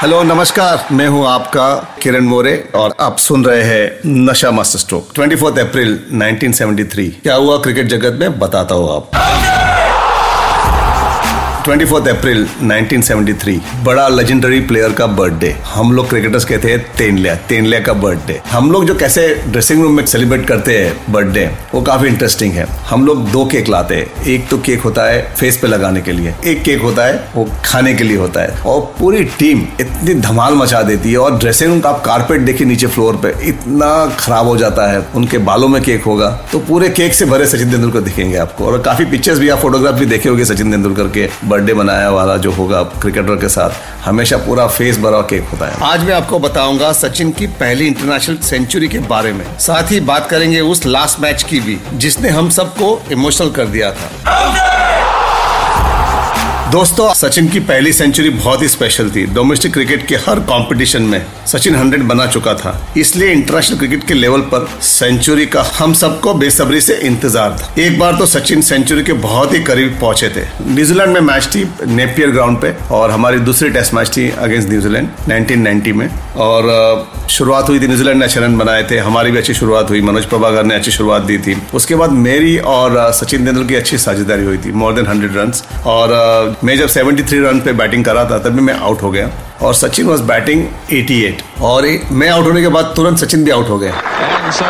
Hello नमस्कार। मैं हूँ आपका किरण मोरे और आप सुन रहे हैं नशा मास्टर स्ट्रोक 24 अप्रैल 1973 क्या हुआ क्रिकेट जगत में? बताता हूँ आप। 24 अप्रैल 1973 बड़ा लेजेंडरी प्लेयर का बर्थडे हम लोग क्रिकेटर्स कहते हैं, तेनलिया तेनलिया का बर्थडे हम लोग जो कैसे ड्रेसिंग रूम में सेलिब्रेट करते हैं बर्थडे वो काफ़ी इंटरेस्टिंग है। हम लोग दो केक लाते हैं। एक तो केक होता है फेस पे लगाने के लिए, एक केक होता है वो खाने के लिए होता है। और पूरी टीम इतनी धमाल मचा देती है और ड्रेसिंग रूम का आप कारपेट देखिए नीचे फ्लोर पे, इतना खराब हो जाता है। उनके बालों में केक होगा। तो पूरे केक से भरे सचिन तेंदुलकर दिखेंगे आपको। और काफ़ी पिक्चर्स भी आप फोटोग्राफ भी देखे होंगे सचिन तेंदुलकर के बर्थडे मनाया वाला जो होगा क्रिकेटर के साथ हमेशा पूरा फेस भरा केक होता है। आज मैं आपको बताऊँगा सचिन की पहली इंटरनेशनल सेंचुरी के बारे में। साथ ही बात करेंगे उस लास्ट मैच की भी जिसने हम सबको इमोशनल कर दिया था। दोस्तों, सचिन की पहली सेंचुरी बहुत ही स्पेशल थी। डोमेस्टिक क्रिकेट के हर कंपटीशन में सचिन 100 बना चुका था। इसलिए इंटरनेशनल क्रिकेट के लेवल पर सेंचुरी का हम सबको बेसब्री से इंतज़ार था। एक बार तो सचिन सेंचुरी के बहुत ही करीब पहुँचे थे। न्यूजीलैंड में मैच थी नेपियर ग्राउंड पे और हमारी दूसरी टेस्ट मैच थी अगेंस्ट न्यूजीलैंड 1990 में। और शुरुआत हुई थी न्यूजीलैंड ने अच्छे रन बनाए थे। हमारी भी अच्छी शुरुआत हुई। मनोज प्रभाकर ने अच्छी शुरुआत दी थी। उसके बाद मेरी और सचिन तेंदुलकर की अच्छी साझेदारी हुई थी। मोर देन हंड्रेड रन और मैं जब 73 रन पे बैटिंग कर रहा था तभी मैं आउट हो गया। और सचिन वॉज़ बैटिंग 88 और मैं आउट होने के बाद तुरंत सचिन भी आउट हो गए so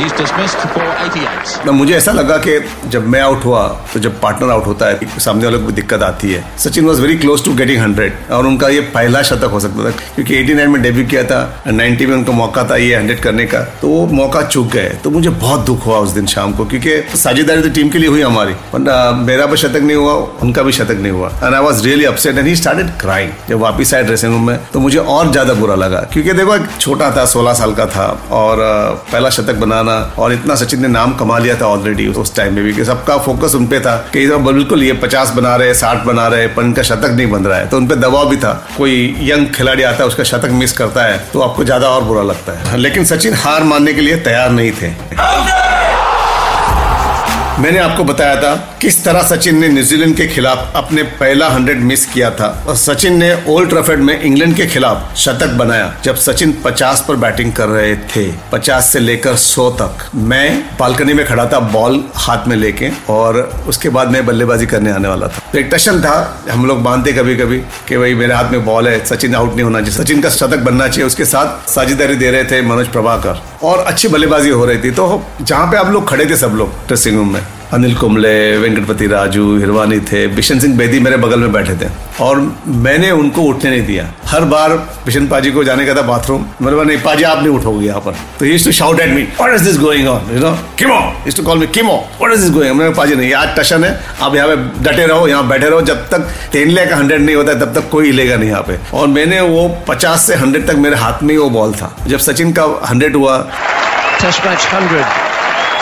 Sachin Tendulkar's opportunity to reach the 100 is gone. He's dismissed for 88. मुझे ऐसा लगा कि जब मैं आउट हुआ तो जब पार्टनर आउट होता है, सामने वाले को दिक्कत आती है Sachin was very close to getting hundred और उनका ये पहला शतक हो सकता था, क्योंकि 89 में डेब्यू किया था 90 में उनका मौका था ये हंड्रेड करने का तो वो मौका चूक गए तो मुझे बहुत दुख हुआ उस दिन शाम को, क्योंकि साझेदारी तो टीम के लिए हुई हमारी मेरा भी शतक नहीं हुआ, उनका भी शतक नहीं हुआ and I was really upset and he started crying जब वापिस आए ड्रेसिंग रूम में तो मुझे और ज़्यादा बुरा लगा, क्योंकि देखो छोटा था, सोलह साल का था, और पहला शतक बनाना और इतना सचिन ने नाम कमा लिया था ऑलरेडी उस टाइम में भी कि सबका फोकस उन पे था कि बिल्कुल ये पचास बना रहे, साठ बना रहे पर इनका शतक नहीं बन रहा है। तो उनपे दबाव भी था। कोई यंग खिलाड़ी आता है, उसका शतक मिस करता है तो आपको ज़्यादा और बुरा लगता है। लेकिन सचिन हार मानने के लिए तैयार नहीं थे। मैंने आपको बताया था किस तरह सचिन ने न्यूजीलैंड के खिलाफ अपने पहला हंड्रेड मिस किया था। और सचिन ने ओल्ड ट्रफेड में इंग्लैंड के खिलाफ शतक बनाया जब सचिन 50 पर बैटिंग कर रहे थे। 50 से लेकर 100 तक। मैं बालकनी में खड़ा था बॉल हाथ में लेके और उसके बाद मैं बल्लेबाजी करने आने वाला था। एक टशन था, हम लोग मानते कभी कभी कि भाई मेरे हाथ में बॉल है, सचिन आउट नहीं होना चाहिए। सचिन का शतक बनना चाहिए। उसके साथ साझेदारी दे रहे थे मनोज प्रभाकर। और अच्छी बल्लेबाजी हो रही थी। तो जहाँ पे आप लोग खड़े थे सब लोग ड्रेसिंग रूम में अनिल कुंबले, वेंकटपति राजू, हिरवानी थे, बिशन सिंह बेदी मेरे बगल में बैठे थे। और मैंने उनको उठने नहीं दिया। हर बार बिशन पाजी को जाने का था बाथरूम। मैंने बोला, नहीं, पाजी, आप नहीं उठोगे यहाँ पर। तो he to shout at me what is this going on you know Kimo is to call me Kimo what is this going मैंने पाजी, नहीं, आज टशन है। आप यहाँ पे डटे रहो, यहाँ बैठे रहो। जब तक तेनले का हंड्रेड नहीं होता तब तक कोई हिलेगा नहीं यहाँ पे। और मैंने वो पचास से हंड्रेड तक मेरे हाथ में ही वो बॉल था। जब सचिन का हंड्रेड हुआ। Test match 100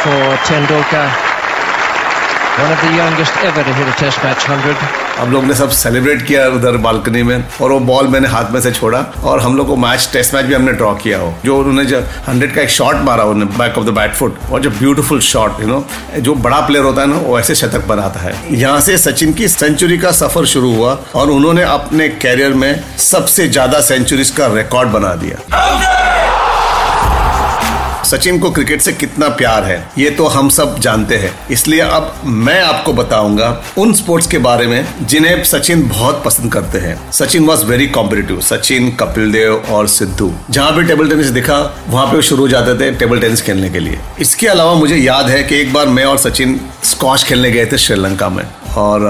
for Tendulkar. One of the youngest ever to hit a Test match 100. हम लोग ने सब सेलिब्रेट किया उधर बालकनी में और वो बॉल मैंने हाथ में से छोड़ा और हम लोग को मैच टेस्ट मैच भी हमने ड्रॉ किया हो जो उन्होंने जो हंड्रेड का एक शॉट मारा उन्होंने back of the bat foot और जो ब्यूटीफुल शॉट यू नो जो बड़ा प्लेयर होता है ना वो ऐसे शतक बनाता है। यहाँ से सचिन की सेंचुरी का सफ़र शुरू हुआ और उन्होंने अपने कैरियर में सबसे ज़्यादा सेंचुरीज का रिकॉर्ड बना दिया। सचिन को क्रिकेट से कितना प्यार है, ये तो हम सब जानते हैं। इसलिए अब मैं आपको बताऊँगा उन स्पोर्ट्स के बारे में जिन्हें सचिन बहुत पसंद करते हैं। Sachin was very competitive Sachin, Kapil Dev और सिद्धू। जहाँ भी टेबल टेनिस दिखा, वहाँ पे शुरू हो जाते थे टेबल टेनिस खेलने के लिए। इसके अलावा मुझे याद है कि एक बार मैं और सचिन स्कॉश खेलने गए थे श्रीलंका में। और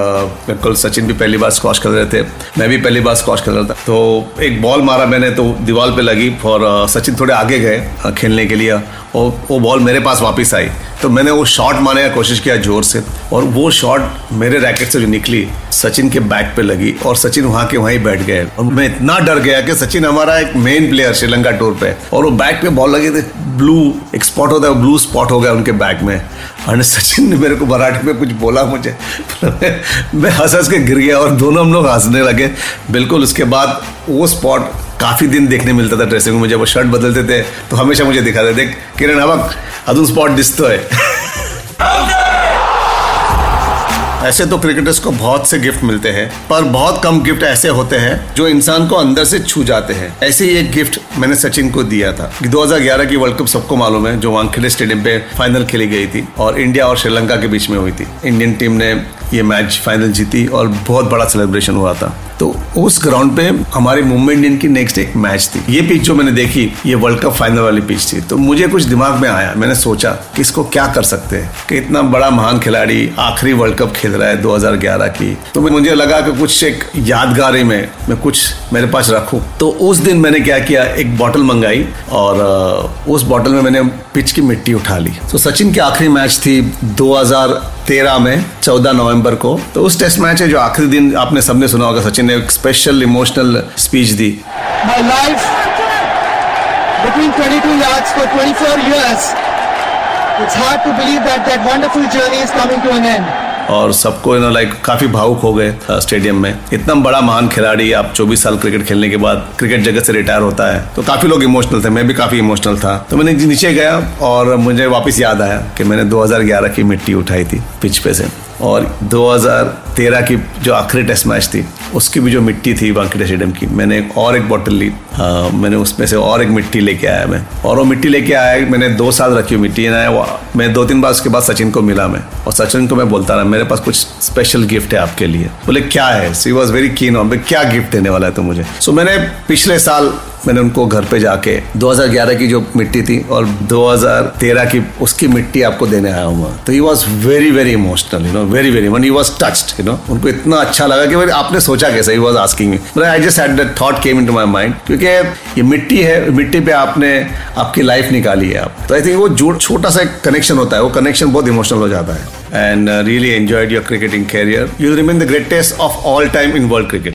बिल्कुल सचिन भी पहली बार स्कॉश खेल रहे थे। मैं भी पहली बार स्कॉश खेल रहा था। तो एक बॉल मारा मैंने तो दीवार पे लगी और सचिन थोड़े आगे गए खेलने के लिए। और वो बॉल मेरे पास वापस आई। तो मैंने वो शॉट मारने का कोशिश किया ज़ोर से और वो शॉट मेरे रैकेट से जो निकली, सचिन के बैक पे लगी और सचिन वहाँ के वहीं बैठ गए। और मैं इतना डर गया कि सचिन हमारा एक मेन प्लेयर श्रीलंका टूर पे। और वो बैक पे बॉल लगी थी। ब्लू एक स्पॉट होता है ब्लू स्पॉट हो गया उनके बैग में। और सचिन ने मेरे को मराठी में कुछ बोला मुझे। मैं हंस हंस के गिर गया और दोनों हम लोग हंसने लगे। बिल्कुल, उसके बाद वो स्पॉट काफ़ी दिन देखने मिलता था ड्रेसिंग में। जब वो शर्ट बदलते थे तो हमेशा मुझे दिखाते थे किरण हवक अजून स्पॉट दिसतो है। ऐसे तो क्रिकेटर्स को बहुत से गिफ्ट मिलते हैं, पर बहुत कम गिफ्ट ऐसे होते हैं जो इंसान को अंदर से छू जाते हैं। ऐसे ही एक गिफ्ट मैंने सचिन को दिया था 2011 की वर्ल्ड कप सबको मालूम है, जो वानखेड़े स्टेडियम पे फाइनल खेली गई थी और इंडिया और श्रीलंका के बीच में हुई थी। इंडियन टीम ने ये मैच फाइनल जीती और बहुत बड़ा सेलिब्रेशन हुआ था। तो उस ग्राउंड पे हमारी मुंबई इंडियन की नेक्स्ट एक मैच थी। ये पिच जो मैंने देखी, ये वर्ल्ड कप फाइनल वाली पिच थी। तो मुझे कुछ दिमाग में आया, मैंने सोचा कि इसको क्या कर सकते हैं, कि इतना बड़ा महान खिलाड़ी आखिरी वर्ल्ड कप खेल रहा है 2011 की। तो मुझे लगा कि कुछ एक यादगारी में, मैं कुछ मेरे पास रखूँ। तो उस दिन मैंने क्या किया, एक बॉटल मंगाई और उस बॉटल में मैंने पिच की मिट्टी उठा ली। तो सचिन की आखिरी मैच थी 2013 में 14 नवंबर को। तो उस टेस्ट मैच है जो आखिरी दिन आपने सबने सुना होगा। सचिन ने एक special emotional speech the. My life between twenty two lakhs for twenty four it's hard to believe that that wonderful journey is coming to an end और सबको यू नो लाइक काफ़ी भावुक हो गए स्टेडियम में। इतना बड़ा महान खिलाड़ी, आप 24 साल क्रिकेट खेलने के बाद क्रिकेट जगत से रिटायर होता है तो काफ़ी लोग इमोशनल थे, मैं भी काफ़ी इमोशनल था। तो मैंने नीचे गया और मुझे वापस याद आया कि मैंने 2011 की मिट्टी उठाई थी, पिच पे से। और 2013 की जो आखिरी टेस्ट मैच थी उसकी भी जो मिट्टी थी वानखेड़े स्टेडियम की मैंने एक और एक बॉटल ली। आ, मैंने उसमें से और एक मिट्टी लेके आया मैं। और वो मिट्टी लेके आया मैंने दो साल रखी हुई मिट्टी आया मैं दो तीन बार उसके बाद सचिन को मिला मैं। और सचिन को मैं बोलता रहा मेरे पास कुछ स्पेशल गिफ्ट है आपके लिए। बोले क्या है? She was very keen on क्या गिफ्ट देने वाला है तो मुझे? सो so, मैंने पिछले साल मैंने उनको घर पे जाके 2011 की जो मिट्टी थी और 2013 की उसकी मिट्टी आपको देने आया हूँ तो he was very very emotional you know very very one he was touched you know उनको इतना अच्छा लगा कि भाई आपने सोचा कैसे? He was asking I just had thought came into my mind क्योंकि ये मिट्टी है, मिट्टी पे आपने, आपकी लाइफ निकाली है आप। तो आई थिंक वो जो, छोटा सा कनेक्शन होता है, वो कनेक्शन बहुत इमोशनल हो जाता है। And really enjoyed your cricketing career you remain the greatest of all time in world cricket